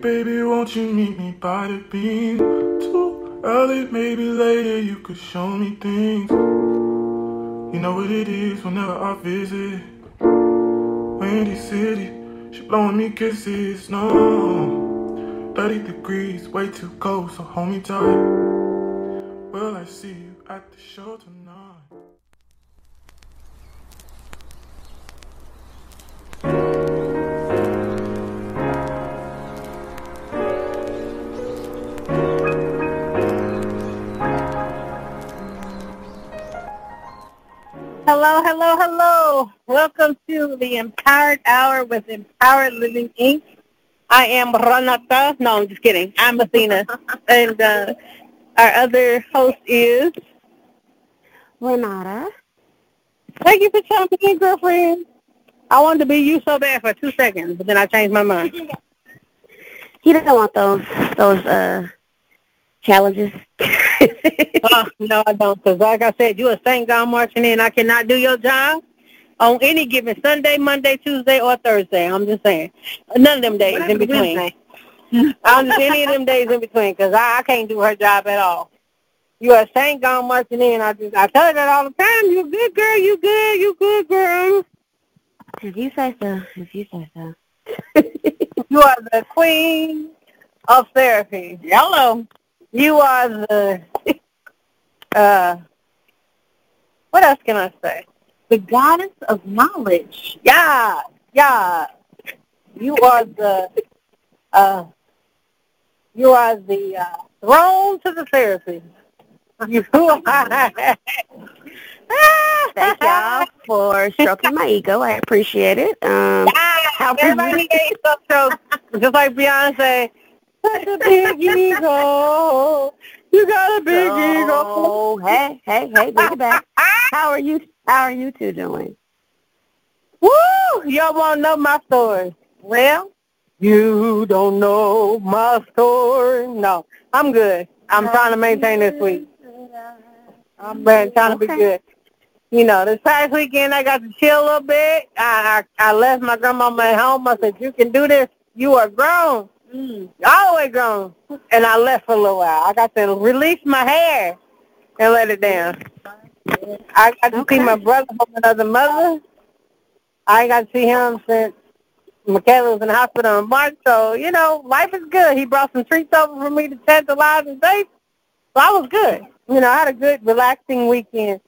baby, won't you meet me by the beam? Too early, maybe later, you could show me things. You know what it is whenever I visit. Windy City, she blowing me kisses, no. 30 degrees, way too cold, so hold me tight. Will I see you at the show tonight? Hello, hello, hello. Welcome to the Empowered Hour with Empowered Living Inc. I am Renata. No, I'm just kidding. I'm Athena. and uh, our other host is... Renata. Thank you for jumping in, girlfriend. I wanted to be you so bad for two seconds, but then I changed my mind. You doesn't want those those uh challenges. uh, no, I don't. Because like I said, you a St. John marching in. I cannot do your job on any given Sunday, Monday, Tuesday, or Thursday. I'm just saying. None of them days in between. I'm just any of them days in between because I, I can't do her job at all. You are St. John marching in. I just I tell her that all the time. You good girl. You good. You good girl. If you say so. If you say so. you are the queen of therapy. Hello. You are the, uh, what else can I say? The goddess of knowledge. Yeah, yeah. You are the, uh, you are the uh, throne to the therapy. You are. Thank y'all for stroking my ego. I appreciate it. Um, how everybody needs some strokes, just like Beyonce. Such a big ego. You got a big so, ego. Hey, hey, hey, bring it back. How are you? How are you two doing? Woo! Y'all want to know my story? Well, you don't know my story. No, I'm good. I'm trying to maintain this week. I'm trying to be good. You know, this past weekend I got to chill a little bit. I I, I left my grandmama at home. I said, "You can do this. You are grown." Mm, all the way grown. And I left for a little while. I got to release my hair and let it down. I got to Okay. see my brother from another mother. I ain't got to see him since Michaela was in the hospital in March. So, you know, life is good. He brought some treats over for me to tantalize and taste. So I was good. You know, I had a good, relaxing weekend.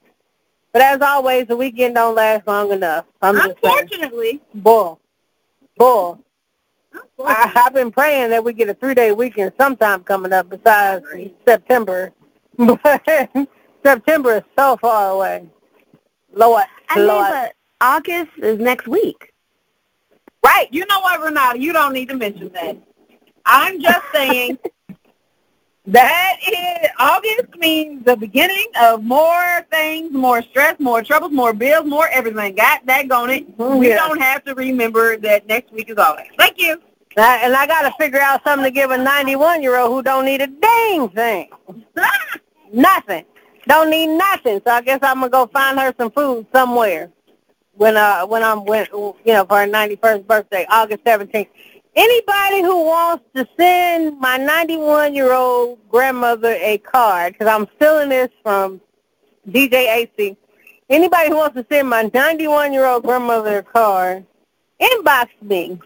But as always, the weekend don't last long enough. I'm just saying. Unfortunately, Boy. I, I've been praying that we get a three-day weekend sometime coming up besides September. But September is so far away. Lord, I mean, Lord. but August is next week. right. you know what, Renata? You don't need to mention that. I'm just saying that is August means the beginning of more things, more stress, more troubles, more bills, more everything. Got that going it. We Yeah. don't have to remember that next week is August. Thank you. I, and I got to figure out something to give a 91-year-old who don't need a dang thing. Nothing. Don't need nothing. So I guess I'm gonna go find her some food somewhere when uh when I'm when you know for her 91st birthday, August 17th. Anybody who wants to send my 91 year old grandmother a card because I'm stealing this from DJ AC. Anybody who wants to send my 91 year old grandmother a card, inbox me,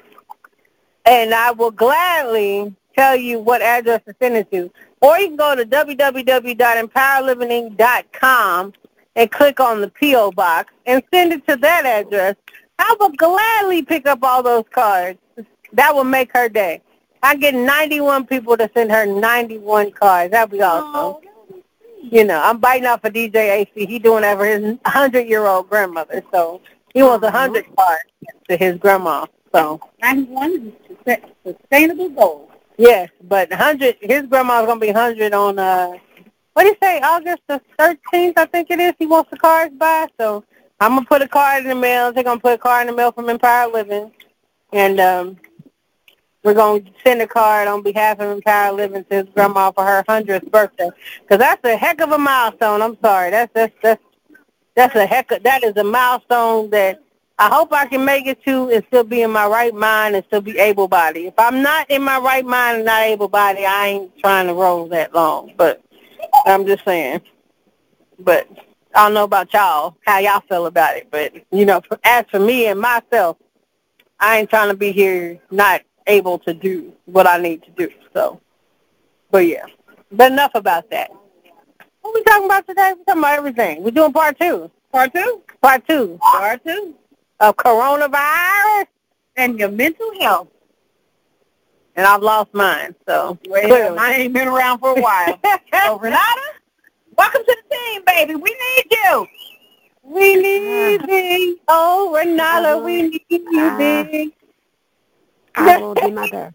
and I will gladly tell you what address to send it to. Or you can go to www.empowerlivinginc.com and click on the P.O. box and send it to that address. I will gladly pick up all those cards. That will make her day. I get 91 people to send her 91 cards. That'd be awesome. You know, I'm biting off of DJ AC. He doing that for his 100-year-old grandmother. So he wants a 100 cards to his grandma. So 91 is sustainable goal. Yes, but 100, his grandma's going to be 100 on, uh, what do you say, August the 13th, I think it is, he wants the cards by. So I'm going to put a card in the mail. They're going to put a card in the mail from Empower Living. And um, we're going to send a card on behalf of Empower Living to his grandma for her 100th birthday. Because that's a heck of a milestone. I'm sorry. That's, that's, that's, that's a heck of, that is a milestone that I hope I can make it to and still be in my right mind and still be able-bodied. If I'm not in my right mind and not able-bodied, I ain't trying to roll that long. But I'm just saying. But I don't know about y'all, how y'all feel about it. But, you know, as for me and myself, I ain't trying to be here not able to do what I need to do. So, but yeah. But enough about that. What we talking about today? We're talking about everything. We're doing part two. Part two. Part two Part two. of coronavirus, And your mental health. and I've lost mine. So Well, clearly. I ain't been around for a while. so Renata, welcome to the team, baby. We need you. we need thee. Oh, Renata, we need Ah. thee. I will be mother.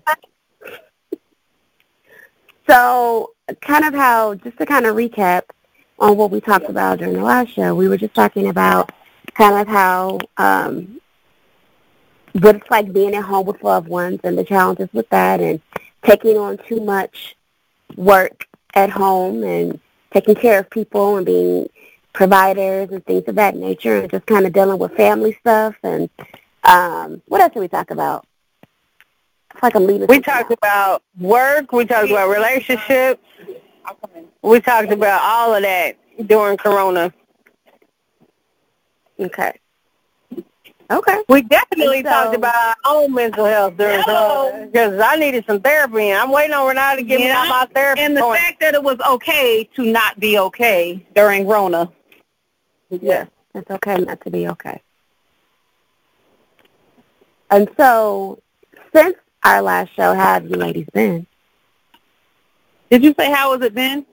So, kind of how, just to kind of recap on what we talked about during the last show, we were just talking about kind of how um, what it's like being at home with loved ones and the challenges with that and taking on too much work at home and taking care of people and being providers and things of that nature and just kind of dealing with family stuff and um, what else did we talk about? It's like I'm leaving. We talked about work. We talked about relationships. I'll come in. We talked about all of that during Corona. Okay. Okay. We definitely so- talked about our own mental health during Corona because I needed some therapy, and I'm waiting on Renata to give me Yeah. all my therapy. And the points. fact that it was okay to not be okay during Rona. Yes, it's okay not to be okay. And so, since our last show, how have you ladies been? Did you say how has it been?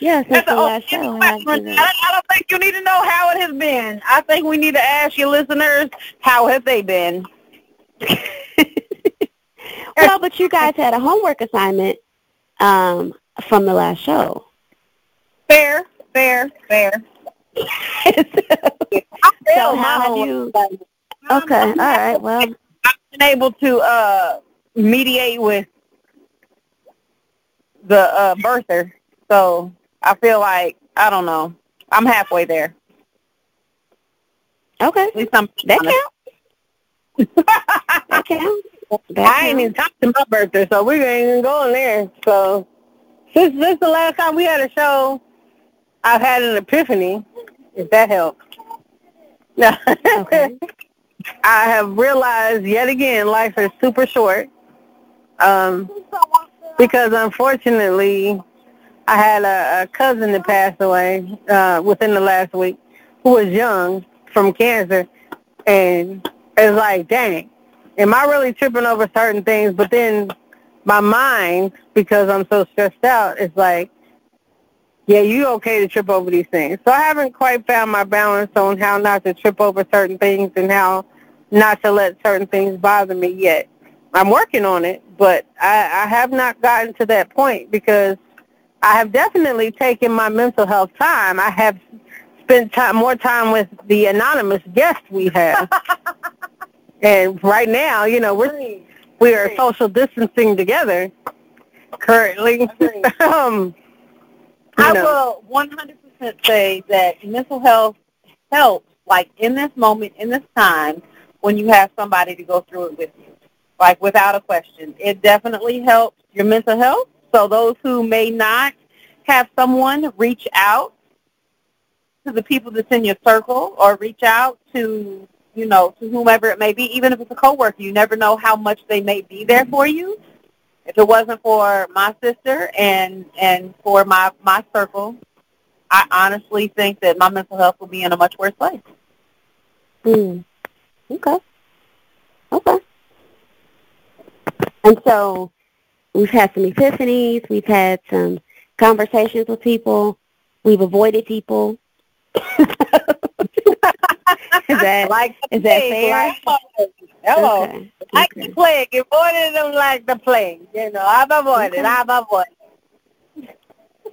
yes, That's the an last show, how have you question. I, I don't think you need to know how it has been. I think we need to ask your listeners how have they been. well, but you guys had a homework assignment um, from the last show. Fair, fair, fair. I So how have you? Okay, all right. Well, I've been able to uh mediate with the uh birther. So I feel like I don't know. I'm halfway there. okay, At least I'm that counts. That counts. I ain't even talked to my birthday, so we ain't even going there. So since this is the last time we had a show, I've had an epiphany, if that helps. Okay. I have realized yet again life is super short. Um, because unfortunately, I had a, a cousin that passed away uh, within the last week, who was young from cancer, and it's like, dang, am I really tripping over certain things? But then my mind, because I'm so stressed out, is like, yeah, you okay to trip over these things. So I haven't quite found my balance on how not to trip over certain things and how not to let certain things bother me yet. I'm working on it, but I, I have not gotten to that point because I have definitely taken my mental health time. I have spent time, more time with the anonymous guest we have. and right now, you know, we're we are social distancing together currently. um, I will 100% say that mental health helps, like in this moment, in this time, when you have somebody to go through it with you. Like without a question. It definitely helps your mental health. So those who may not have someone reach out to the people that's in your circle or reach out to, you know, to whomever it may be, even if it's a coworker, you never know how much they may be there for you if it wasn't for my sister and and for my my circle, I honestly think that my mental health would be in a much worse place. Mm. Okay. Okay. And so we've had some epiphanies. We've had some conversations with people. We've avoided people. is that like the is that fair? like- Hello. Okay. Like okay. the plague. Avoided them like the plague. You know, I've avoided. Okay. I've avoided.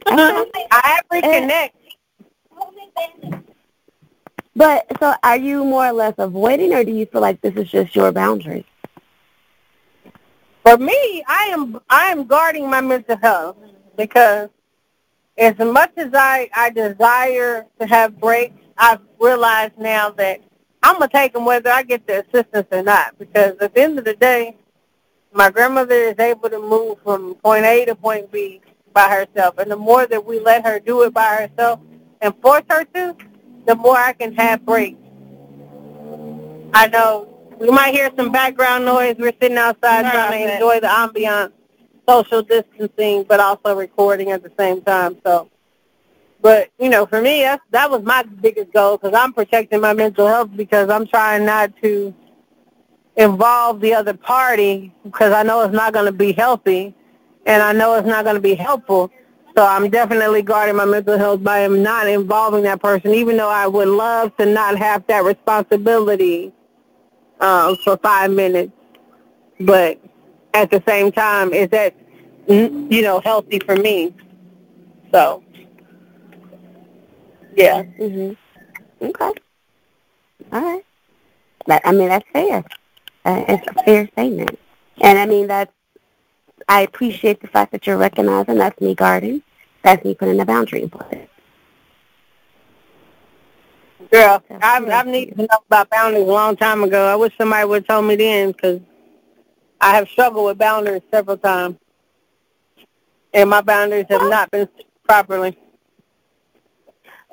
I reconnect. But so are you more or less avoiding or do you feel like this is just your boundary? For me, I am I am guarding my mental health because as much as I, I desire to have breaks, I've realized now that I'm gonna take them whether I get the assistance or not. Because at the end of the day, my grandmother is able to move from point A to point B by herself, and the more that we let her do it by herself and force her to, the more I can have breaks. I know we might hear some background noise. We're sitting outside trying to enjoy the ambiance, social distancing, but also recording at the same time. So, but you know, for me, that's, that was my biggest goal because I'm protecting my mental health because I'm trying not to involve the other party because I know it's not going to be healthy, and I know it's not going to be helpful. So I'm definitely guarding my mental health by not involving that person, even though I would love to not have that responsibility uh, for five minutes. But at the same time, is that you know healthy for me? So yeah. Mhm. Okay. All right. That I mean that's fair. Uh, it's a fair statement, and I mean that's. I appreciate the fact that you're recognizing that's me guarding. That's me putting a boundary in place. Girl, I've, I've needed to know about boundaries a long time ago. I wish somebody would have told me then because I have struggled with boundaries several times. And my boundaries have not been properly.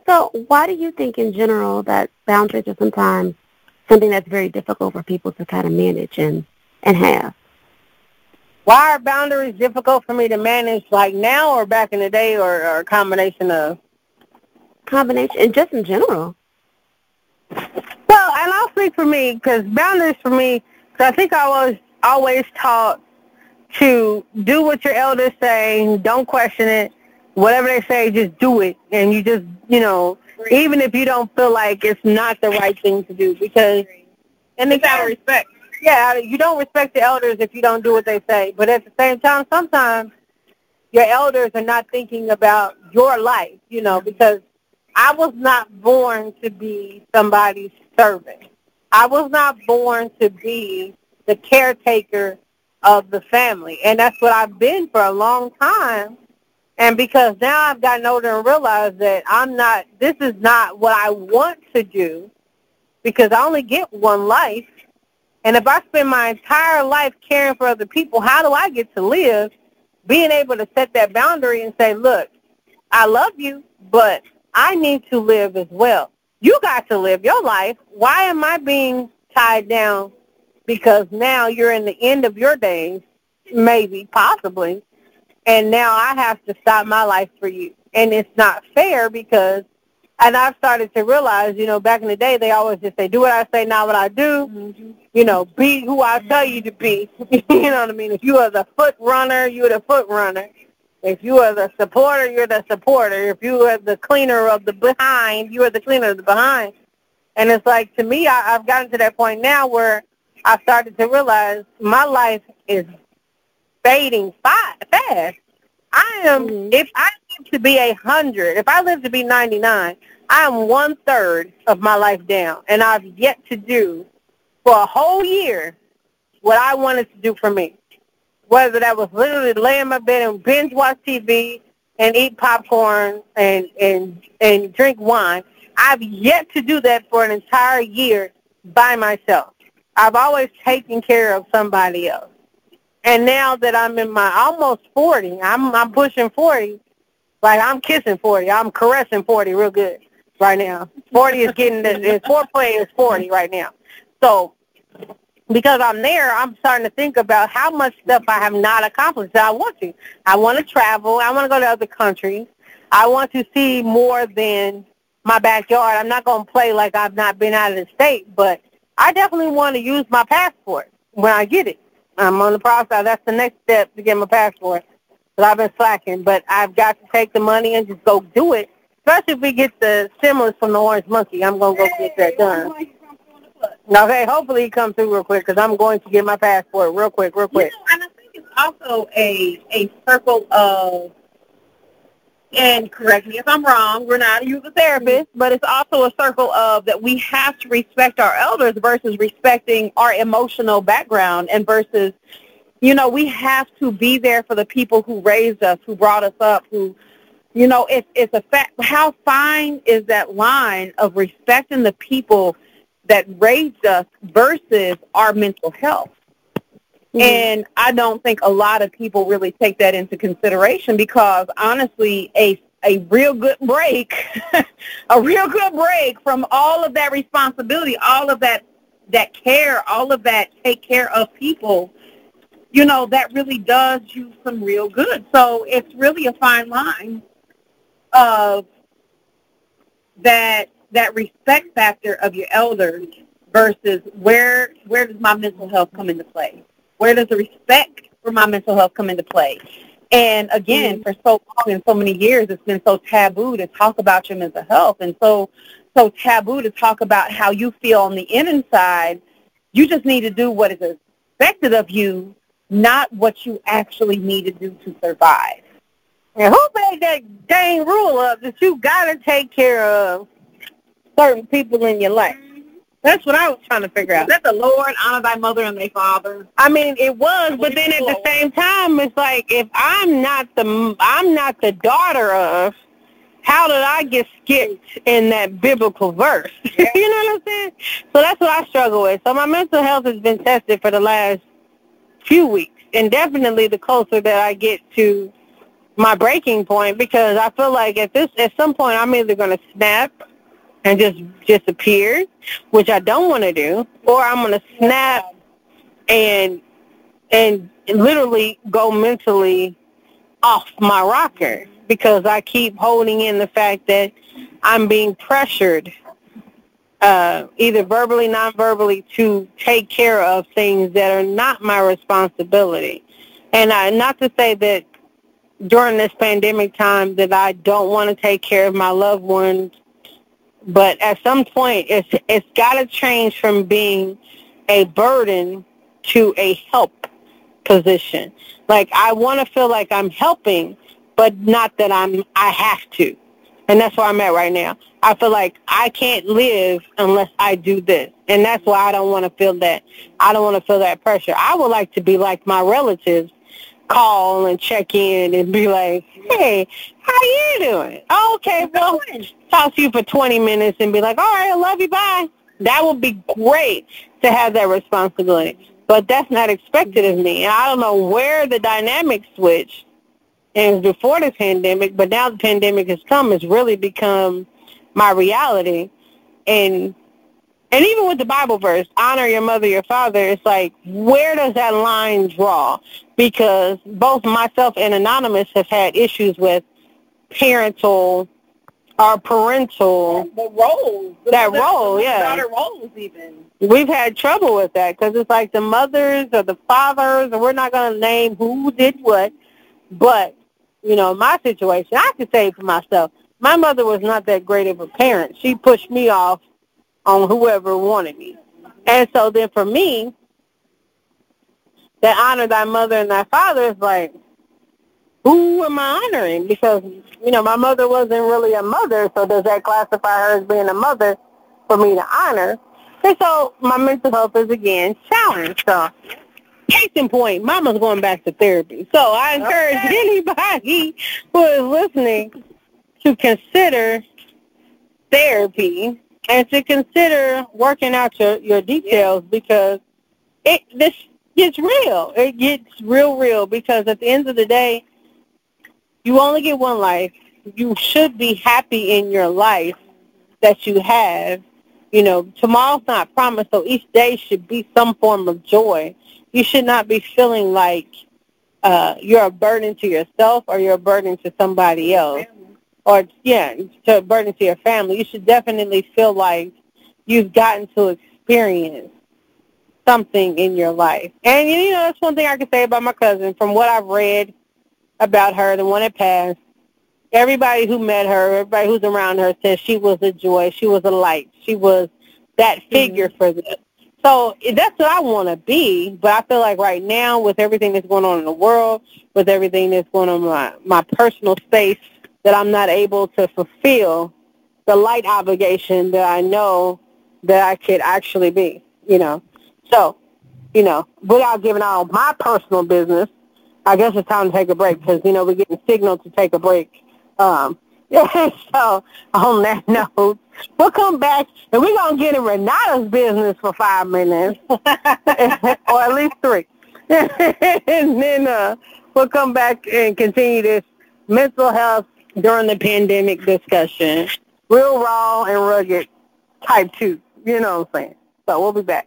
So why do you think in general that boundaries are sometimes something that's very difficult for people to kind of manage and, and have? Why are boundaries difficult for me to manage like now or back in the day or, or a combination of? Combination, and just in general. Well, and I'll speak for me because boundaries for me, because I think I was always taught to do what your elders say, don't question it. Whatever they say, just do it, and you just, you know, even if you don't feel like it's not the right thing to do, because and it's out of respect. Yeah, you don't respect the elders if you don't do what they say. But at the same time, sometimes your elders are not thinking about your life, you know, because I was not born to be somebody's servant. I was not born to be the caretaker of the family. And that's what I've been for a long time. And because now I've gotten older and realized that I'm not, this is not what I want to do because I only get one life. And if I spend my entire life caring for other people, how do I get to live? Being able to set that boundary and say, look, I love you, but I need to live as well. You got to live your life. Why am I being tied down? Because now you're in the end of your days, maybe, possibly, and now I have to stop my life for you. And it's not fair because, and I've started to realize, you know, back in the day, they always just say, do what I say, not what I do. Mm-hmm. You know, be who I tell you to be. you know what I mean? If you are the foot runner, you're the foot runner. If you are the supporter, you're the supporter. If you are the cleaner of the behind, you are the cleaner of the behind. And it's like, to me, I, I've gotten to that point now where I started to realize my life is fading fast. I am, mm-hmm. if I live to be a hundred, if I live to be 99, I am one third of my life down. And I've yet to do for a whole year what I wanted to do for me whether that was literally lay in my bed and binge watch TV and eat popcorn and and and drink wine. I've yet to do that for an entire year by myself. I've always taken care of somebody else. And now that I'm in my almost 40, I'm I'm pushing 40, like I'm kissing 40. I'm caressing 40 real good right now. 40 is getting the foreplay is 40 right now. So because I'm there, I'm starting to think about how much stuff I have not accomplished that I want to. I want to travel. I want to go to other countries. I want to see more than my backyard. I'm not going to play like I've not been out of the state, but I definitely want to use my passport when I get it. I'm on the process. That's the next step to get my passport. But I've been slacking, but I've got to take the money and just go do it. Especially if we get the stimulus from the Orange Monkey, I'm going to go get that done. Okay, hopefully he comes through real quick because I'm going to get my passport real quick, real quick. You know, and I think it's also a a circle of, and correct me if I'm wrong, we're not a therapist, but it's also a circle of that we have to respect our elders versus respecting our emotional background and versus, you know, we have to be there for the people who raised us, who brought us up, who you know, it's it's a fact. How fine is that line of respecting the people that raised us versus our mental health. Mm-hmm. And I don't think a lot of people really take that into consideration because honestly, a a real good break, a real good break from all of that responsibility, all of that that care, all of that take care of people, you know, that really does you some real good. So it's really a fine line of that that respect factor of your elders versus where where does my mental health come into play? Where does the respect for my mental health come into play? And again, mm-hmm. for so long and so many years, it's been so taboo to talk about your mental health, and so so taboo to talk about how you feel on the inside. You just need to do what is expected of you, not what you actually need to do to survive. And who made that dang rule up that you got to take care of certain people in your life? That's what I was trying to figure out. Is that the Lord, honor thy mother and thy father? I mean, it was, but then at the same time, it's like if I'm not the I'm not the daughter of, how did I get skipped in that biblical verse? Yeah. you know what I'm saying? So that's what I struggle with. So my mental health has been tested for the last few weeks, and definitely the closer that I get to my breaking point, because I feel like at this at some point I'm either going to snap and just disappear, which I don't want to do, or I'm going to snap and and literally go mentally off my rocker because I keep holding in the fact that I'm being pressured uh, either verbally, non-verbally, to take care of things that are not my responsibility. And I, not to say that during this pandemic time that I don't want to take care of my loved ones but at some point, it's it's got to change from being a burden to a help position. Like I want to feel like I'm helping, but not that I'm I have to. And that's where I'm at right now. I feel like I can't live unless I do this. And that's why I don't want to feel that. I don't want to feel that pressure. I would like to be like my relatives call and check in and be like, hey, how you doing? Okay, well, talk to you for 20 minutes and be like, all right, I love you, bye. That would be great to have that responsibility. But that's not expected of me. And I don't know where the dynamic switched. And before the pandemic, but now the pandemic has come. It's really become my reality. And and even with the Bible verse, honor your mother, your father, it's like, where does that line draw? Because both myself and Anonymous have had issues with parental or parental. The roles. That the, role, the, yeah. Daughter roles even. We've had trouble with that because it's like the mothers or the fathers, and we're not going to name who did what. But, you know, my situation, I can say for myself, my mother was not that great of a parent. She pushed me off on whoever wanted me. And so then for me, that honor thy mother and thy father is like, who am I honoring? Because, you know, my mother wasn't really a mother, so does that classify her as being a mother for me to honor? And so my mental health is again challenged. So case in point, mama's going back to therapy. So I encourage okay. anybody who is listening to consider therapy and to consider working out your, your details because it this gets real. It gets real, real because at the end of the day, you only get one life. You should be happy in your life that you have. You know, tomorrow's not promised, so each day should be some form of joy. You should not be feeling like uh, you're a burden to yourself or you're a burden to somebody else or yeah, to a burden to your family, you should definitely feel like you've gotten to experience something in your life. And you know, that's one thing I can say about my cousin. From what I've read about her, the one that passed, everybody who met her, everybody who's around her says she was a joy, she was a light, she was that figure mm-hmm. for them. So that's what I want to be, but I feel like right now with everything that's going on in the world, with everything that's going on in my, my personal space, that I'm not able to fulfill the light obligation that I know that I could actually be, you know. So, you know, without giving out my personal business, I guess it's time to take a break because, you know, we're getting signaled to take a break. Um, so on that note, we'll come back and we're going to get in Renata's business for five minutes or at least three. and then uh, we'll come back and continue this mental health during the pandemic discussion. Real raw and rugged type two. You know what I'm saying? So we'll be back.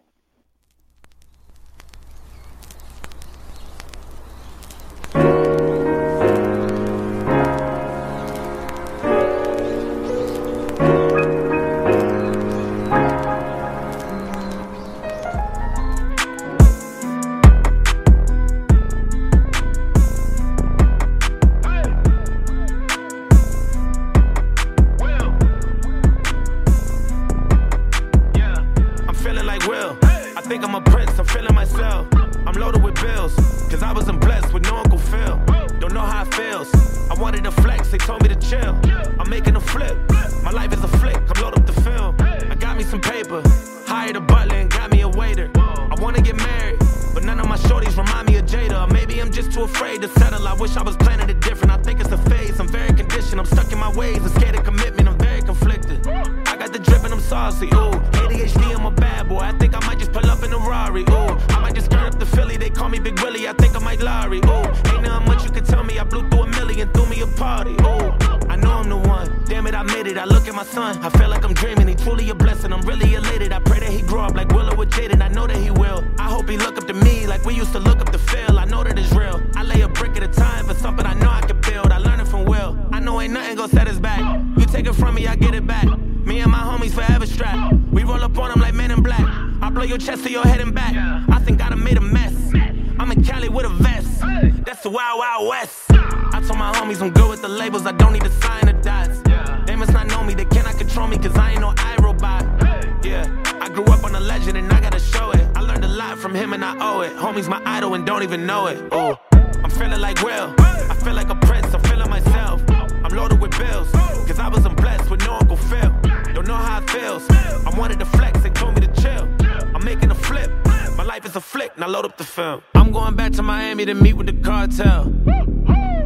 I was blessed with no uncle Phil. Don't know how it feels. I wanted to flex, they told me to chill. I'm making a flip. My life is a flick, now load up the film. I'm going back to Miami to meet with the cartel.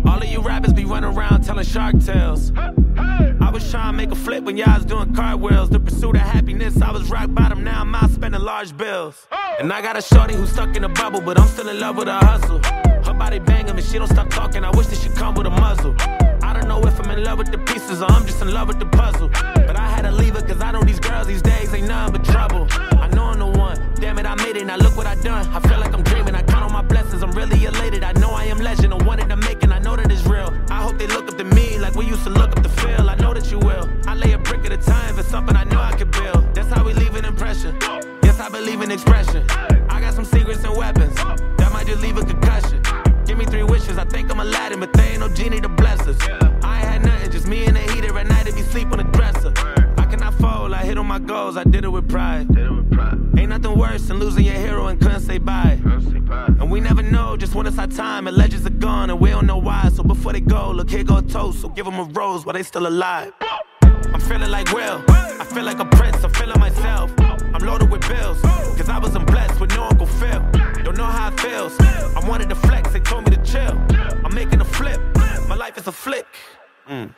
All of you rappers be running around telling shark tales. I was trying to make a flip when y'all was doing cartwheels. The pursuit of happiness, I was rock bottom, now I'm out spending large bills. And I got a shorty who's stuck in a bubble, but I'm still in love with her hustle. Her body banging, and she don't stop talking. I wish that she come with a muzzle. I don't know if I'm in love with the pieces or I'm just in love with the puzzle. But I had to leave her cause I know these girls these days ain't nothing but trouble. I know I'm the one, damn it, I made it, now look what I done. I feel like I'm dreaming, I count on my blessings, I'm really elated. I know I am legend, I that I'm making. I know that it's real. I hope they look up to me like we used to look up to Phil, I know that you will. I lay a brick at a time for something I know I can build. That's how we leave an impression. Yes, I believe in expression. I got some secrets and weapons that might just leave a concussion. Give me three wishes, I think I'm Aladdin, but they ain't no genie to bless us. Yeah. I had nothing, just me and the heater at night if you sleep on the dresser. I cannot fold, I hit on my goals, I did it with pride. Did it with pride. Ain't nothing worse than losing your hero and couldn't say bye. Couldn't say bye. And we never know just when it's our time, and legends are gone, and we don't know why. So before they go, look, here go a toast, so give them a rose while they still alive. I'm feeling like Will. I feel like a prince, I'm feeling myself. I'm loaded with bills, cause I wasn't blessed with no Uncle Phil. Don't know how it feels. I wanted to flex, they told me to chill. I'm making a flip. My life is a flick. Mm.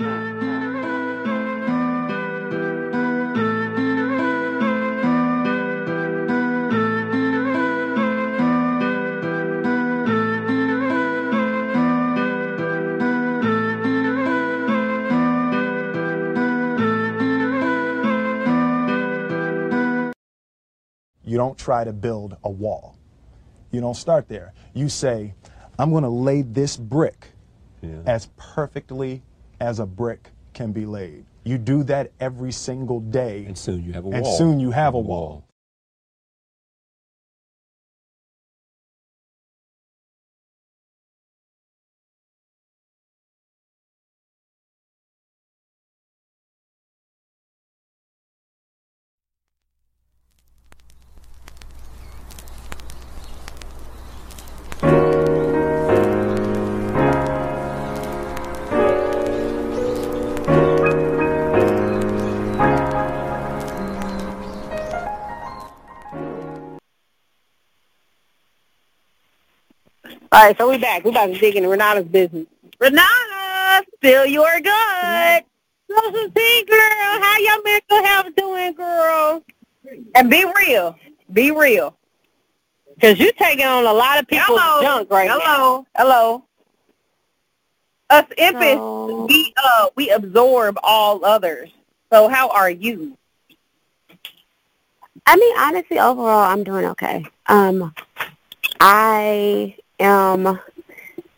you don't try to build a wall. You don't start there. You say, I'm going to lay this brick yeah. as perfectly as a brick can be laid. You do that every single day. And soon you have a and wall. And soon you have a wall. All right, so we back. We about to dig into Renata's business. Renata, still you're good. Mm-hmm. Social tea, girl. How your mental health doing, girl? And be real. Be real. Because you're taking on a lot of people's Hello. junk right Hello. now. Hello. hello. Us empaths, oh. we, uh, we absorb all others. So how are you? I mean, honestly, overall, I'm doing okay. Um, I am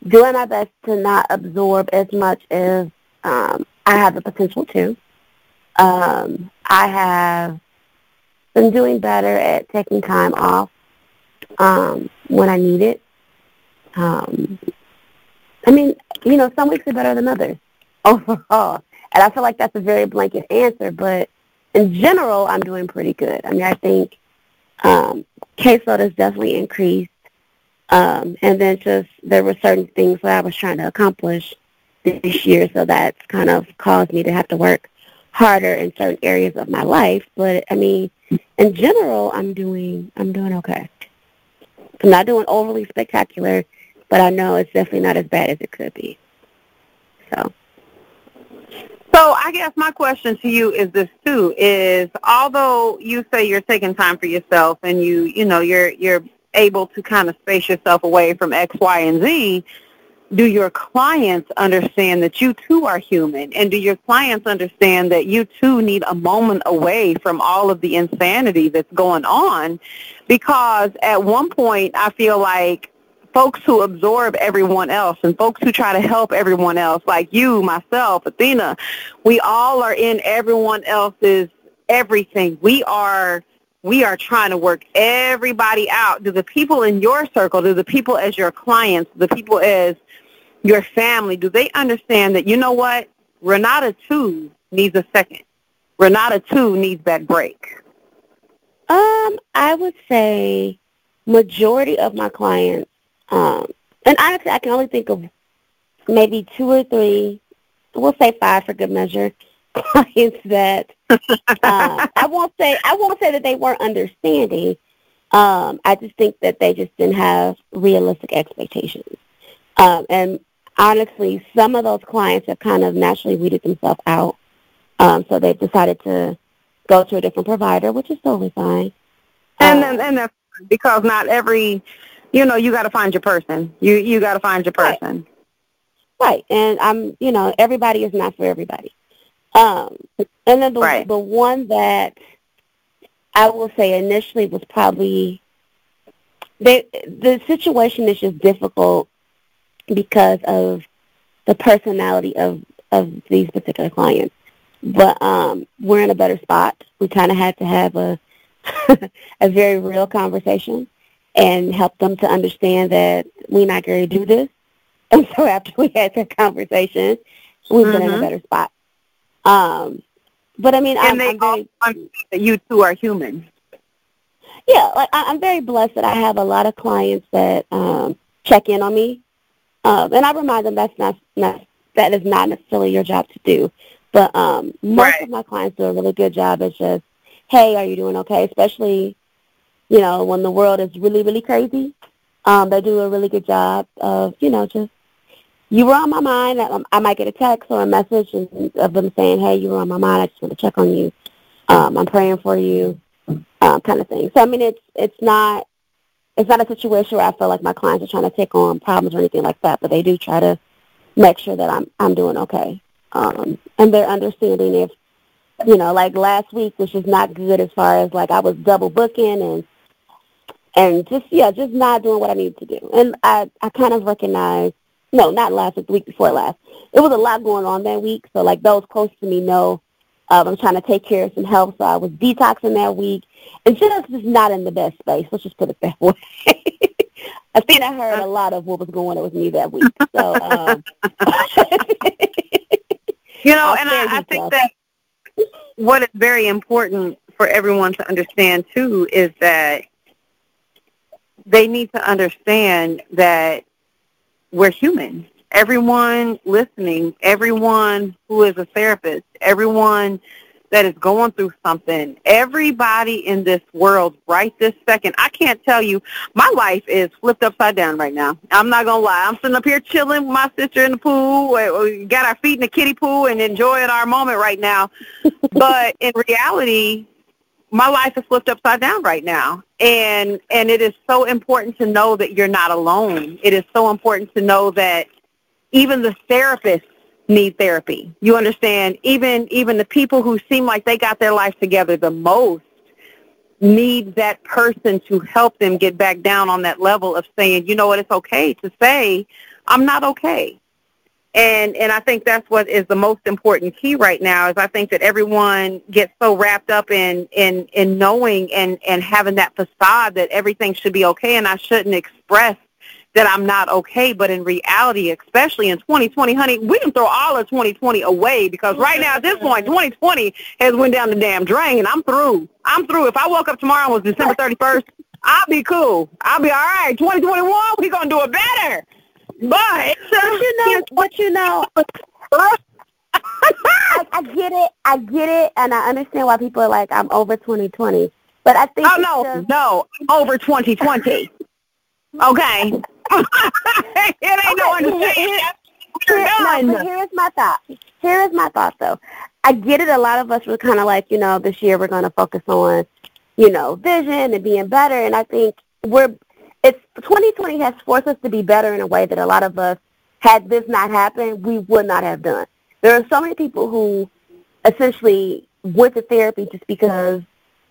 doing my best to not absorb as much as um, I have the potential to. Um, I have been doing better at taking time off um, when I need it. Um, I mean, you know, some weeks are better than others overall. And I feel like that's a very blanket answer, but in general, I'm doing pretty good. I mean, I think um, caseload has definitely increased. Um, and then just there were certain things that I was trying to accomplish this year, so that's kind of caused me to have to work harder in certain areas of my life. But I mean, in general, I'm doing I'm doing okay. I'm not doing overly spectacular, but I know it's definitely not as bad as it could be. So. So I guess my question to you is this too: is although you say you're taking time for yourself and you you know you're you're able to kind of space yourself away from X, Y, and Z, do your clients understand that you too are human, and do your clients understand that you too need a moment away from all of the insanity that's going on? Because at one point, I feel like folks who absorb everyone else and folks who try to help everyone else, like you, myself, Athena, we all are in everyone else's everything. We are we are trying to work everybody out. Do the people in your circle, do the people as your clients, the people as your family, do they understand that you know what? Renata too needs a second. Renata too needs that break. Um, I would say majority of my clients, um, and honestly, I can only think of maybe two or three, we'll say five for good measure, clients that uh, I won't say I won't say that they weren't understanding. Um, I just think that they just didn't have realistic expectations. Um, and honestly, some of those clients have kind of naturally weeded themselves out. Um, so they've decided to go to a different provider, which is totally fine. And Um, and that's because not every, you know, you got to find your person. You you got to find your Right. person. Right, and I'm, you know, everybody is not for everybody. Um, and then the Right. the one that I will say initially was probably the the situation is just difficult because of the personality of of these particular clients. But um, we're in a better spot. We kind of had to have a a very real conversation and help them to understand that we're not going to do this. And so after we had that conversation, we've been in a Mhm. better spot. Um, but I mean, I'm, they I'm very, all that you two are human. yeah, like I, I'm very blessed that I have a lot of clients that um, check in on me, um, and I remind them that's not, not that is not necessarily your job to do. But um, most Right. of my clients do a really good job. It's just, hey, are you doing okay? Especially, you know, when the world is really, really crazy. Um, they do a really good job of, you know, just you were on my mind. I, I might get a text or a message of them saying, hey, you were on my mind. I just want to check on you. Um, I'm praying for you, um, kind of thing. So I mean, it's it's not it's not a situation where I feel like my clients are trying to take on problems or anything like that, but they do try to make sure that I'm I'm doing okay. Um, and they're understanding if you know, like last week was just not good as far as like I was double booking and and just yeah, just not doing what I needed to do. And I I kind of recognize no, not last week, the week before last. It was a lot going on that week. So like those close to me know um, I'm trying to take care of some health. So I was detoxing that week and just was not in the best space. Let's just put it that way. I think I heard a lot of what was going on with me that week. So um, You know, I'll and I, I think that what is very important for everyone to understand too is that they need to understand that we're human. Everyone listening, everyone who is a therapist, everyone that is going through something. Everybody in this world right this second, I can't tell you, my life is flipped upside down right now. I'm not going to lie. I'm sitting up here chilling with my sister in the pool. We got our feet in the kiddie pool and enjoying our moment right now. but in reality, my life is flipped upside down right now. And and it is so important to know that you're not alone. It is so important to know that even the therapists need therapy. You understand? Even even the people who seem like they got their life together the most need that person to help them get back down on that level of saying you know what? It's okay to say i'm not okay and and I think that's what is the most important key right now is I think that everyone gets so wrapped up in in in knowing and and having that facade that everything should be okay and I shouldn't express that I'm not okay, but in reality, especially in 2020, honey, we can throw all of 2020 away because right now at this point, 2020 has went down the damn drain. I'm through. I'm through. If I woke up tomorrow and was December 31st, I'll be cool. I'll be all right. 2021, we're going to do it better. But, but you know, but you know, I, I get it, I get it, and I understand why people are like, I'm over 2020. But I think oh no, just, no, over 2020. okay, it ain't okay, no understanding. Here, no, here's my thought. Here is my thought, though. I get it. A lot of us were kind of like, you know, this year we're going to focus on, you know, vision and being better. And I think we're it's 2020 has forced us to be better in a way that a lot of us, had this not happened, we would not have done. There are so many people who essentially went to therapy just because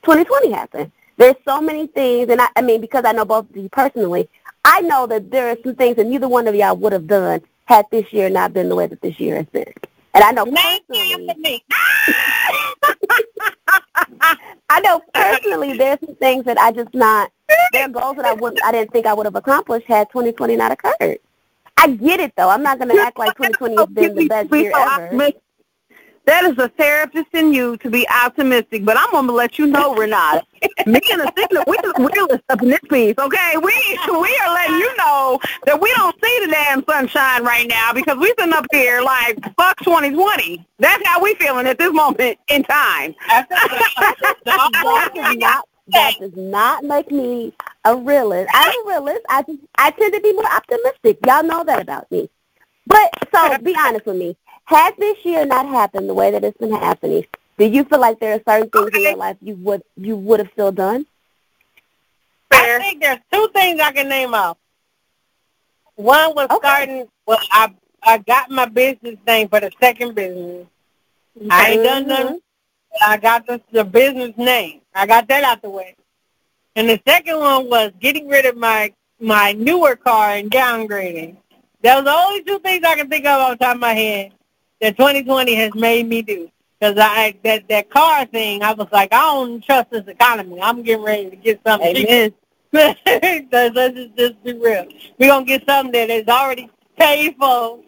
2020 happened. There's so many things, and I, I mean, because I know both of you personally, I know that there are some things that neither one of y'all would have done had this year not been the way that this year has been. And I know personally, I know personally there's some things that I just not there are goals that I wouldn't I didn't think I would have accomplished had 2020 not occurred. I get it though. I'm not going to act like 2020 has been the best year ever. That is a therapist in you to be optimistic, but I'm to let you know, Renata. Me and the signal, we are realists up in this piece, okay? We we are letting you know that we don't see the damn sunshine right now because we sitting up here like, fuck 2020. That's how we feeling at this moment in time. that, does not, that does not make me a realist. I'm a realist. I, I tend to be more optimistic. Y'all know that about me. But, so, be honest with me. Had this year not happened the way that it's been happening, do you feel like there are certain things okay. in your life you would you would have still done? I think there's two things I can name off. One was okay. starting. Well, I I got my business name for the second business. Mm-hmm. I ain't done nothing. I got the, the business name. I got that out the way. And the second one was getting rid of my my newer car and downgrading. That was the only two things I can think of off the top of my head that 2020 has made me do. Because I that that car thing, I was like, I don't trust this economy. I'm getting ready to get something. Amen. Let's just, just be real. We're gonna get something that is already paid for,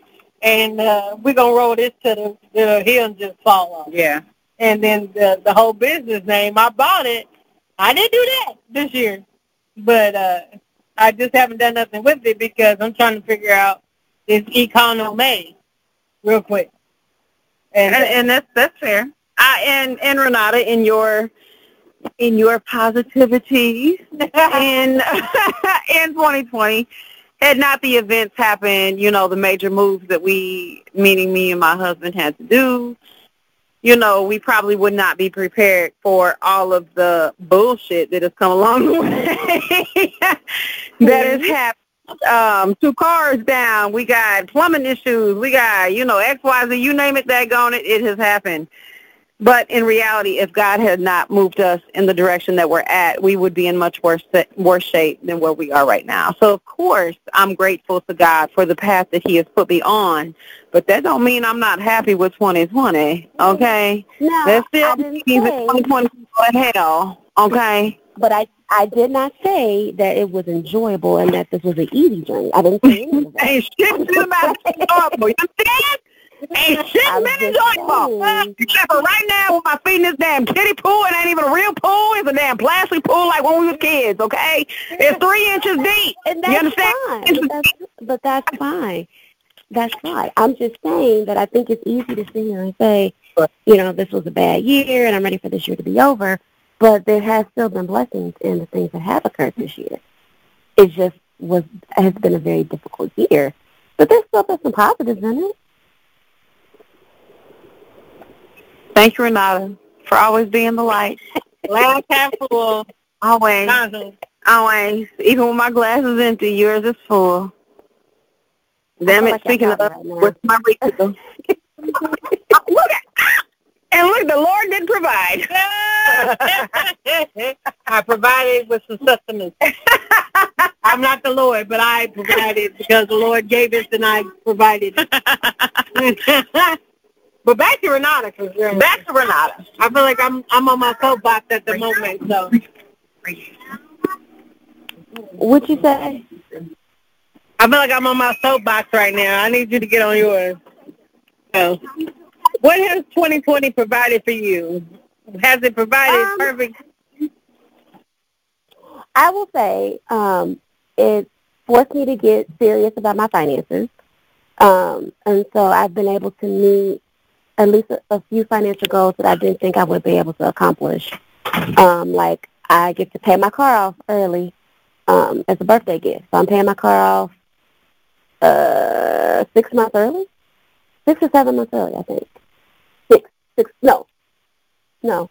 and uh, we're gonna roll this to the, the hill and just fall off. Yeah. And then the the whole business name, I bought it. I didn't do that this year, but uh, I just haven't done nothing with it because I'm trying to figure out this economy real quick. And, and, and that's that's fair. I, and and Renata, in your in your positivity in in 2020, had not the events happened, you know, the major moves that we, meaning me and my husband, had to do, you know, we probably would not be prepared for all of the bullshit that has come along the way that has mm-hmm. happened um, two cars down. We got plumbing issues. We got, you know, X, Y, Z, you name it, that gone it, it has happened. But in reality, if God had not moved us in the direction that we're at, we would be in much worse worse shape than where we are right now. So of course, I'm grateful to God for the path that He has put me on. But that don't mean I'm not happy with 2020. Okay, no, that's still I didn't say, 2020 hell. Okay, but I I did not say that it was enjoyable and that this was an easy journey. I didn't say any of that. Ain't shit about enjoyable. You understand? Ain't shit been enjoyable. Except for right now with my feet in this damn kiddie pool. It ain't even a real pool. It's a damn plastic pool like when we were kids, okay? It's three inches deep. And that's you understand? fine. That's, but that's fine. that's fine. I'm just saying that I think it's easy to sit here and say, you know, this was a bad year and I'm ready for this year to be over. But there has still been blessings in the things that have occurred this year. It just was has been a very difficult year. But there's still been some positives in it. Thank you, Renata, for always being the light. Glass half full. Always. Always. Even when my glass is empty, yours is full. Damn it, like speaking of, right with my refill. and look, the Lord did provide. I provided with some sustenance. I'm not the Lord, but I provided because the Lord gave us and I provided. but back to Renata, because Back to Renata. I feel like I'm I'm on my soapbox at the moment. So What'd you say? I feel like I'm on my soapbox right now. I need you to get on yours. So, what has 2020 provided for you? Has it provided Um, perfect? I will say um, it forced me to get serious about my finances. Um, and so I've been able to meet at least a, a few financial goals that I didn't think I would be able to accomplish. Um, like I get to pay my car off early um, as a birthday gift. So I'm paying my car off uh, six months early, six or seven months early, I think. Six, no, no,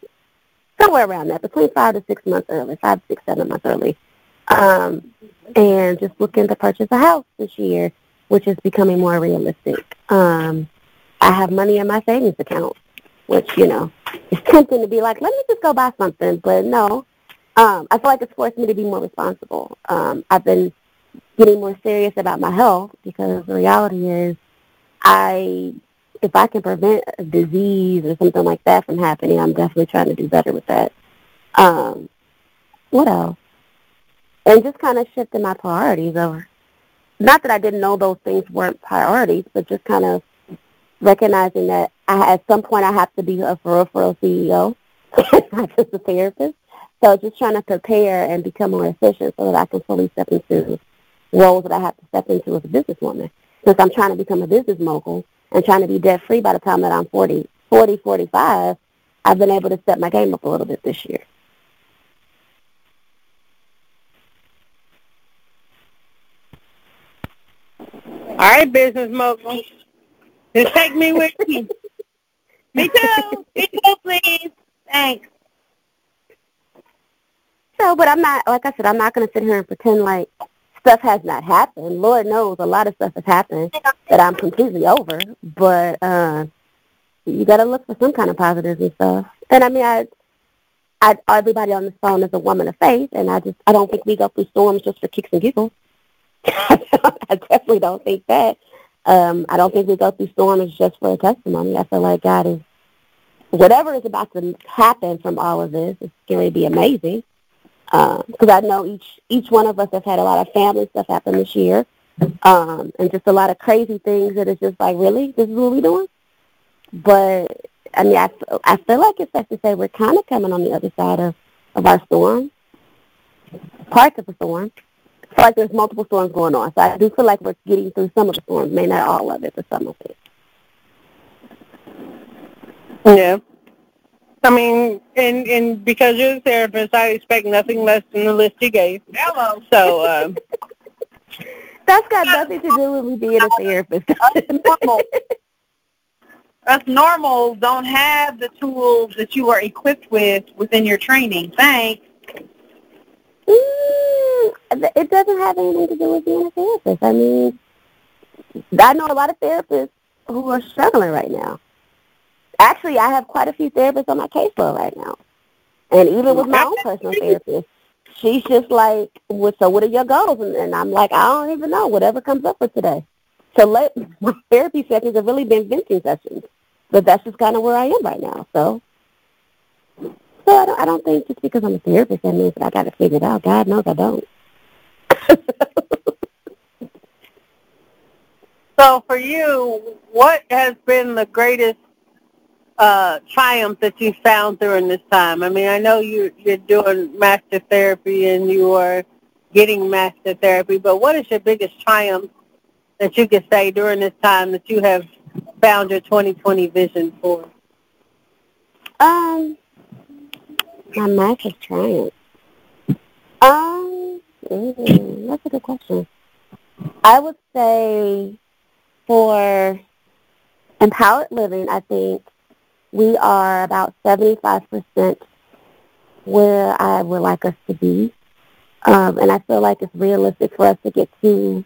somewhere around that, between five to six months early, five, six, seven months early. Um, and just looking to purchase a house this year, which is becoming more realistic. Um, I have money in my savings account, which, you know, is tempting to be like, let me just go buy something. But no, um, I feel like it's forced me to be more responsible. Um, I've been getting more serious about my health because the reality is I if I can prevent a disease or something like that from happening, I'm definitely trying to do better with that. Um, what else? And just kind of shifting my priorities over. Not that I didn't know those things weren't priorities, but just kind of recognizing that I, at some point I have to be a referral CEO, not just a therapist. So just trying to prepare and become more efficient so that I can fully step into roles that I have to step into as a businesswoman. Since I'm trying to become a business mogul, and trying to be debt free by the time that I'm 40, 40, 45, I've been able to step my game up a little bit this year. All right, business mogul. Just take me with you. me too. Me too, please. Thanks. So, but I'm not, like I said, I'm not going to sit here and pretend like stuff has not happened. Lord knows a lot of stuff has happened that I'm completely over. But uh, you got to look for some kind of positives and stuff. And I mean, I, I, everybody on this phone is a woman of faith, and I just, I don't think we go through storms just for kicks and giggles. I definitely don't think that. Um, I don't think we go through storms just for a testimony. I feel like God is, whatever is about to happen from all of this is going to be amazing. Because I know each each one of us has had a lot of family stuff happen this year, um, and just a lot of crazy things that is just like, really, this is what we're doing. But I mean, I, I feel like it's safe to say we're kind of coming on the other side of of our storm, parts of the storm. I feel like there's multiple storms going on, so I do feel like we're getting through some of the storms, may not all of it, but some of it. Yeah. I mean, and and because you're a therapist, I expect nothing less than the list you gave. Hello. So, um, That's got nothing to do with me being a therapist. normal. Us normal don't have the tools that you are equipped with within your training. Thanks. Mm, it doesn't have anything to do with being a therapist. I mean, I know a lot of therapists who are struggling right now. Actually, I have quite a few therapists on my caseload right now. And even with my own personal therapist, she's just like, well, so what are your goals? And, and I'm like, I don't even know, whatever comes up for today. So let, my therapy sessions have really been venting sessions. But that's just kind of where I am right now. So so I don't, I don't think just because I'm a therapist that means that I got to figure it out. God knows I don't. so for you, what has been the greatest uh, triumph that you found during this time? I mean, I know you you're doing master therapy and you are getting master therapy, but what is your biggest triumph that you could say during this time that you have found your 2020 vision for? Um, my massive triumph. Um, mm, that's a good question. I would say for empowered living, I think we are about 75% where I would like us to be. Um, and I feel like it's realistic for us to get to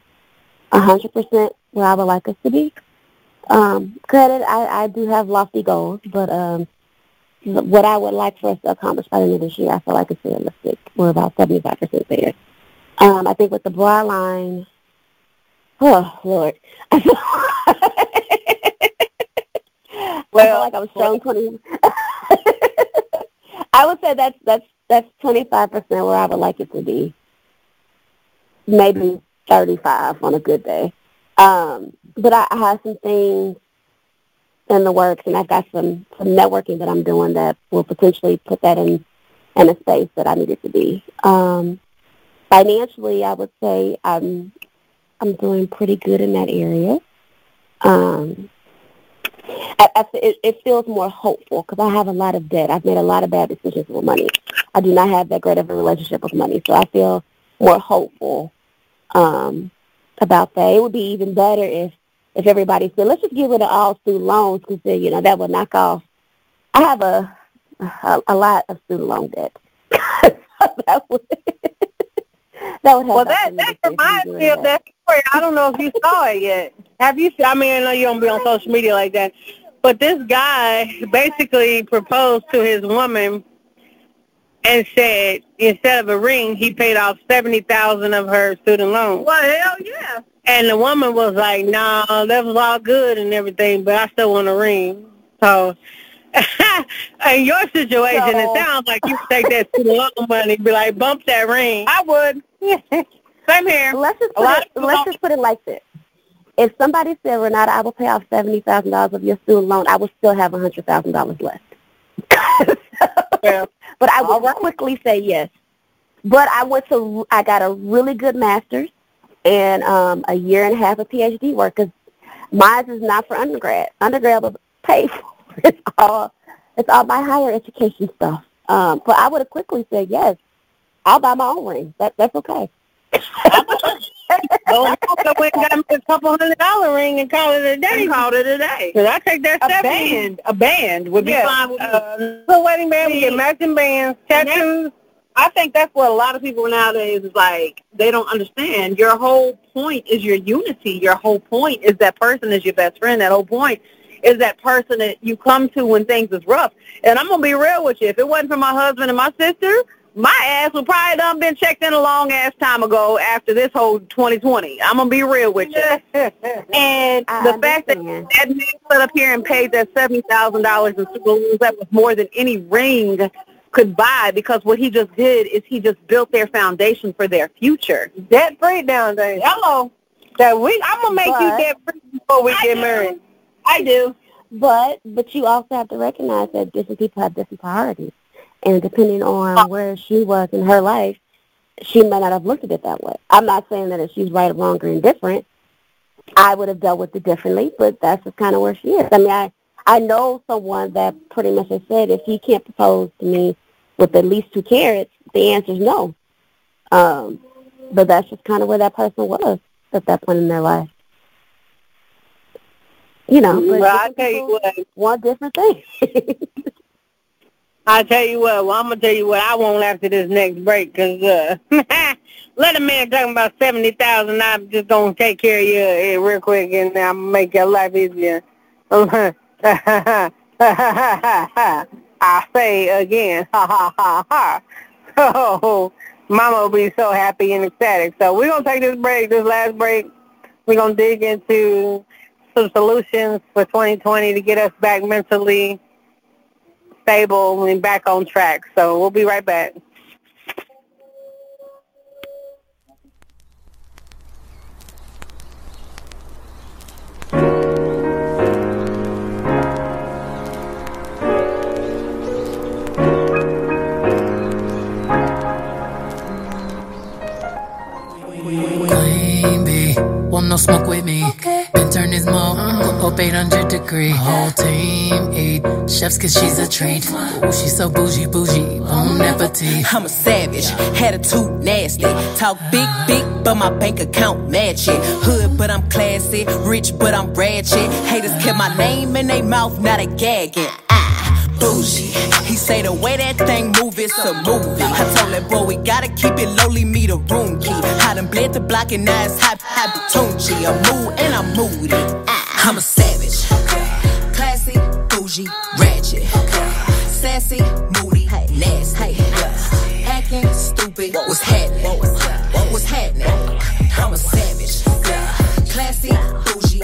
100% where I would like us to be. Um, credit, I, I do have lofty goals, but um, what I would like for us to accomplish by the end of this year, I feel like it's realistic. We're about 75% there. Um, I think with the broad line, oh, Lord. Well, like I was strong 20. I would say that's, that's, that's 25% where I would like it to be. Maybe 35 on a good day. Um, but I, I have some things in the works, and I've got some, some networking that I'm doing that will potentially put that in in a space that I need it to be. Um, financially, I would say I'm I'm doing pretty good in that area. Um, I, I, it, it feels more hopeful because I have a lot of debt. I've made a lot of bad decisions with money. I do not have that great of a relationship with money, so I feel more hopeful um, about that. It would be even better if if everybody said, let's just get rid of all student loans because you know that would knock off. I have a a, a lot of student loan debt. that would that would have well, that that reminds me of that story. I don't know if you saw it yet. Have you? I mean, I know you don't be on social media like that, but this guy basically proposed to his woman and said instead of a ring, he paid off seventy thousand of her student loan. Well, hell yeah. And the woman was like, "No, nah, that was all good and everything, but I still want a ring." So, in your situation, so, it sounds like you take that student loan money, and be like, "Bump that ring." I would. Same here. Let's just put it, let's just put it like this. If somebody said, Renata, I will pay off seventy thousand dollars of your student loan, I will still have a hundred thousand dollars left. well, but I would quickly say yes. But I went to, I got a really good master's and um, a year and a half of PhD work because mine is not for undergrad. Undergrad will pay for it's all, it's all my higher education stuff. Um, but I would have quickly said yes. I'll buy my own ring. That that's okay. Well, I went and got me a couple hundred dollar ring and call it a day. And called it a day. Cause I take that a band. A band would be yeah. fine with uh, me. So wedding band, we get matching bands, tattoos. I think that's what a lot of people nowadays is like. They don't understand. Your whole point is your unity. Your whole point is that person is your best friend. That whole point is that person that you come to when things is rough. And I'm gonna be real with you. If it wasn't for my husband and my sister, my ass would probably done been checked in a long ass time ago after this whole 2020. I'm gonna be real with you. and I the fact that that man stood up here and paid that seventy thousand dollars in schools that was more than any ring could buy because what he just did is he just built their foundation for their future. Debt free down there. Hello. That we I'm gonna make but, you debt free before we I get do. married. I do. But but you also have to recognize that different people have different priorities. And depending on where she was in her life, she might not have looked at it that way. I'm not saying that if she's right, or wrong, or indifferent, I would have dealt with it differently, but that's just kind of where she is. I mean, I, I know someone that pretty much has said if he can't propose to me with at least two carats, the answer is no. Um, but that's just kind of where that person was at that point in their life. You know, but well, I tell you what, want different things. I tell you what, well, I'm gonna tell you what I want after this next break, cause uh, let a man talking about seventy thousand. I'm just gonna take care of you uh, real quick, and I'm make your life easier. I say again, ha ha ha ha. So, Mama will be so happy and ecstatic. So we're gonna take this break, this last break. We're gonna dig into some solutions for 2020 to get us back mentally stable and back on track. So we'll be right back. Baby, want no smoke with me? Okay. Then turn this mo. Uh-huh uh-huh. 800 degree. Whole team eat chefs cause she's a treat. Ooh, she's so bougie, bougie. Bon appetit. I'm a savage, Had a attitude nasty. Talk big, big, but my bank account match it. Hood, but I'm classy. Rich, but I'm ratchet. Haters kept my name in their mouth, not a gagging. Ah, bougie. He say the way that thing move, it's a movie. I told that boy we gotta keep it lowly, me the room key. I done bled the block and now it's hot, hot Tunchi. I'm mood and I'm moody. Ah, I'm a savage. Classy, bougie, ratchet. Sassy, moody, nasty. Yeah, Acting stupid, what's happening? What's happening? I'm a savage. Classy, bougie,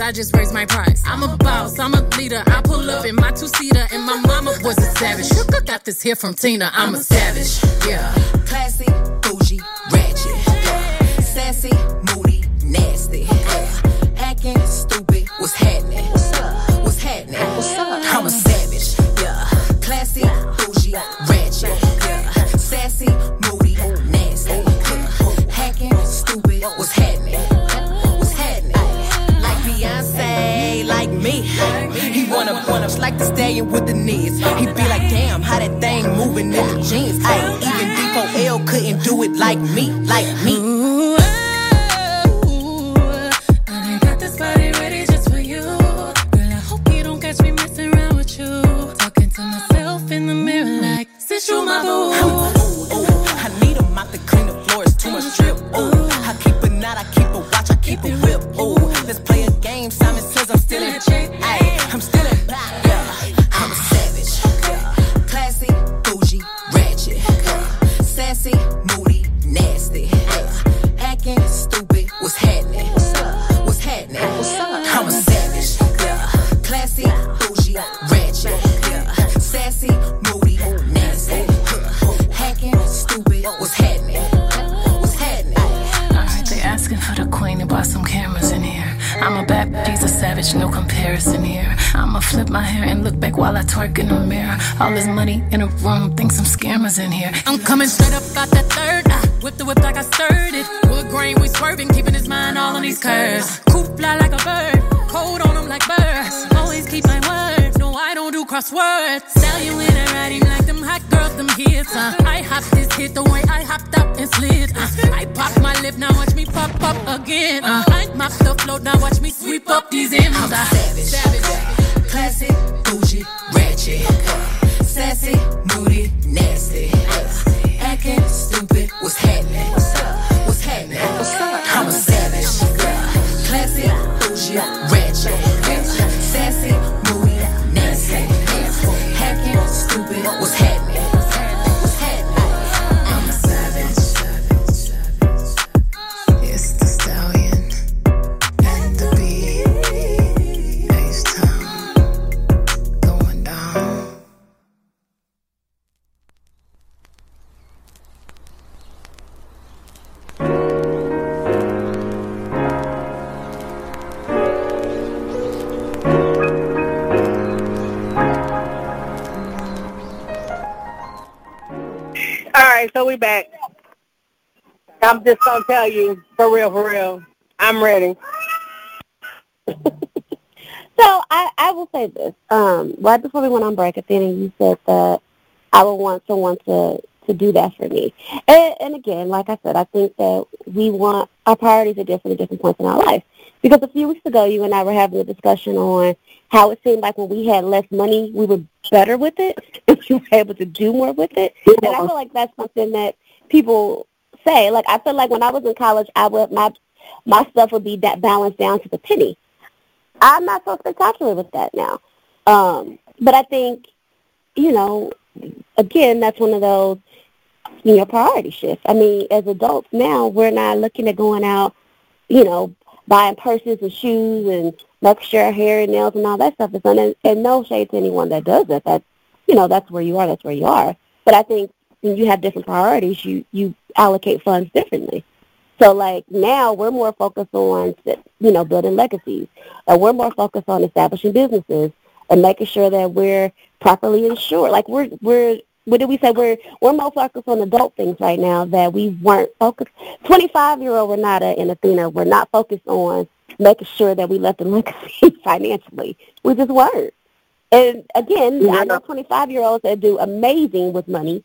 I just raise my price. I'm a boss. I'm a leader. I pull up in my two seater, and my mama was a savage. Sugar got this here from Tina. I'm a savage. Yeah. Classy, bougie, ratchet. Yeah. Sassy, moody, nasty. Like the stallion with the knees. He be like, damn, how that thing moving in the jeans. Ay, even D4L couldn't do it like me, like me. Ooh, All this money in a room, think some scammers in here. I'm coming straight up out that third. I whip the whip like I stirred it. Wood grain, we swerving, keeping his mind all on these curves. Coop fly like a bird, cold on them like birds. Always keep my word, no, I don't do crosswords. Sell you in a writing like them hot girls, them hits. Uh. I hopped this hit the way I hopped up and slid. Uh. I pop my lip, now watch me pop up again. Uh. I mop the float, now watch me sweep up these M's. I'm savage. savage. Classy, bougie, ratchet. Sassy, moody, nasty. Uh, acting stupid, what's happening? What's happening? I'm a savage. Uh, classy, bougie, back. I'm just gonna tell you, for real, for real, I'm ready. So I, I will say this. Um, right before we went on break, Athena, you said that I would want someone to, to do that for me. And, and again, like I said, I think that we want our priorities are different at different points in our life. Because a few weeks ago, you and I were having a discussion on how it seemed like when we had less money, we were better with it, and we were able to do more with it. And I feel like that's something that people say. Like I feel like when I was in college, I would my my stuff would be that balanced down to the penny. I'm not so spectacular with that now. Um, but I think, you know, again, that's one of those you know, priority shifts. I mean, as adults now, we're not looking at going out, you know, buying purses and shoes and luxury hair and nails and all that stuff is. And, and no shade to anyone that does it. That, you know, that's where you are. That's where you are. But I think when you have different priorities, you you allocate funds differently. So like now we're more focused on you know building legacies, and we're more focused on establishing businesses and making sure that we're properly insured. Like we're we're what did we say? We're we're more focused on adult things right now that we weren't focused. Twenty five year old Renata and Athena were not focused on making sure that we left a legacy financially. We just weren't. And again, yeah. I know twenty five year olds that do amazing with money.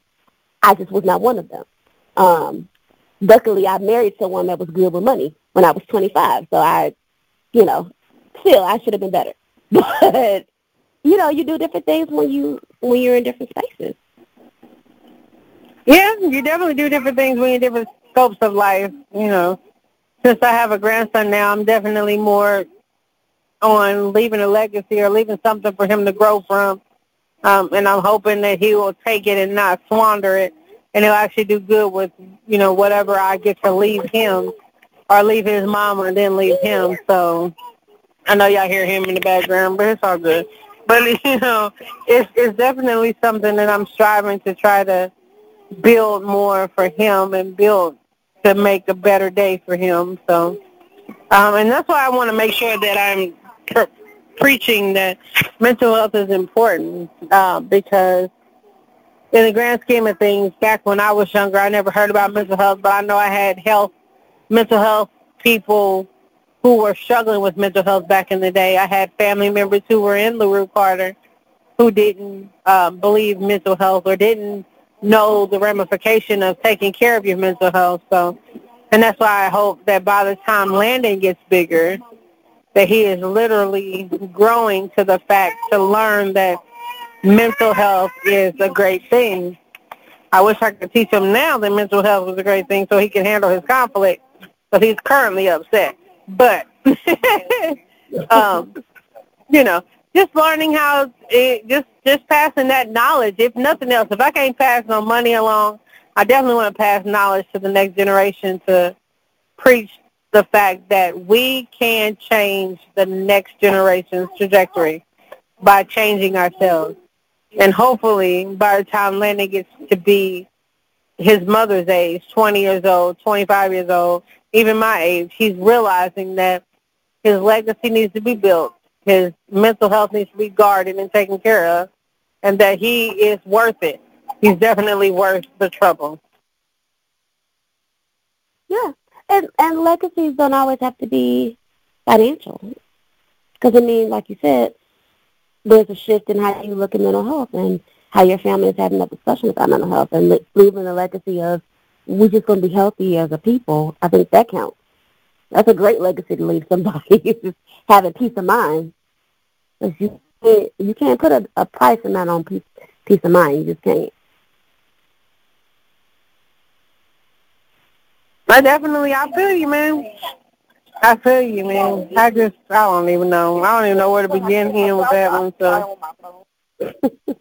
I just was not one of them. Um, luckily, I married someone that was good with money when I was twenty five. So I, you know, still I should have been better. But you know, you do different things when you when you're in different spaces. Yeah, you definitely do different things when you're different scopes of life. You know, since I have a grandson now, I'm definitely more on leaving a legacy or leaving something for him to grow from. Um, and I'm hoping that he will take it and not squander it, and he'll actually do good with, you know, whatever I get to leave him, or leave his mama and then leave him. So I know y'all hear him in the background, but it's all good. But you know, it's it's definitely something that I'm striving to try to build more for him and build to make a better day for him. So, um, and that's why I want to make sure that I'm pre- preaching that mental health is important uh, because in the grand scheme of things, back when I was younger, I never heard about mental health, but I know I had health, mental health people who were struggling with mental health back in the day. I had family members who were in LaRue Carter who didn't um, believe mental health or didn't know the ramification of taking care of your mental health. So, and that's why I hope that by the time Landon gets bigger, that he is literally growing to the fact to learn that mental health is a great thing. I wish I could teach him now that mental health was a great thing so he can handle his conflict, but he's currently upset. But, um, you know, just learning how it, just just passing that knowledge. If nothing else, if I can't pass no money along, I definitely want to pass knowledge to the next generation to preach the fact that we can change the next generation's trajectory by changing ourselves. And hopefully, by the time Lenny gets to be his mother's age, 20 years old, 25 years old, even my age, he's realizing that his legacy needs to be built his mental health needs to be guarded and taken care of, and that he is worth it. He's definitely worth the trouble. Yeah, and and legacies don't always have to be financial, because I mean, like you said, there's a shift in how you look at mental health and how your family is having a discussion about mental health and leaving a legacy of we're just going to be healthy as a people. I think that counts. That's a great legacy to leave somebody. just having peace of mind. Cause you can't, you can't put a, a price on that on peace, peace of mind. You just can't. I definitely, I feel you, man. I feel you, man. I just, I don't even know. I don't even know where to begin here with that one. So.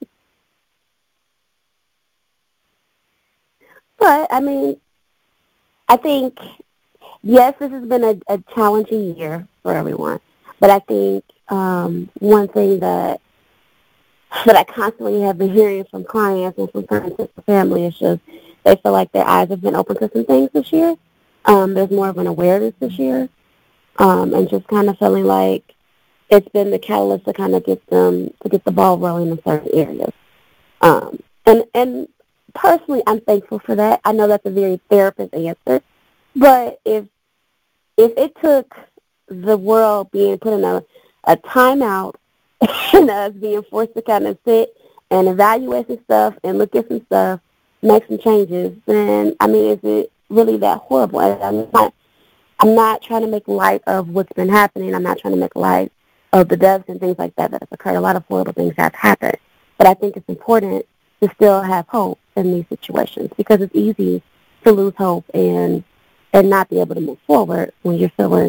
but I mean, I think yes, this has been a, a challenging year for everyone. But I think um, one thing that that I constantly have been hearing from clients and from friends and family is just they feel like their eyes have been open to some things this year. Um, there's more of an awareness this year, um, and just kind of feeling like it's been the catalyst to kind of get them to get the ball rolling in certain areas. Um, and and personally, I'm thankful for that. I know that's a very therapist answer, but if if it took the world being put in a, a timeout and us being forced to kind of sit and evaluate some stuff and look at some stuff, make some changes, then I mean, is it really that horrible? I'm not, I'm not trying to make light of what's been happening. I'm not trying to make light of the deaths and things like that that have occurred. A lot of horrible things have happened. But I think it's important to still have hope in these situations because it's easy to lose hope and and not be able to move forward when you're feeling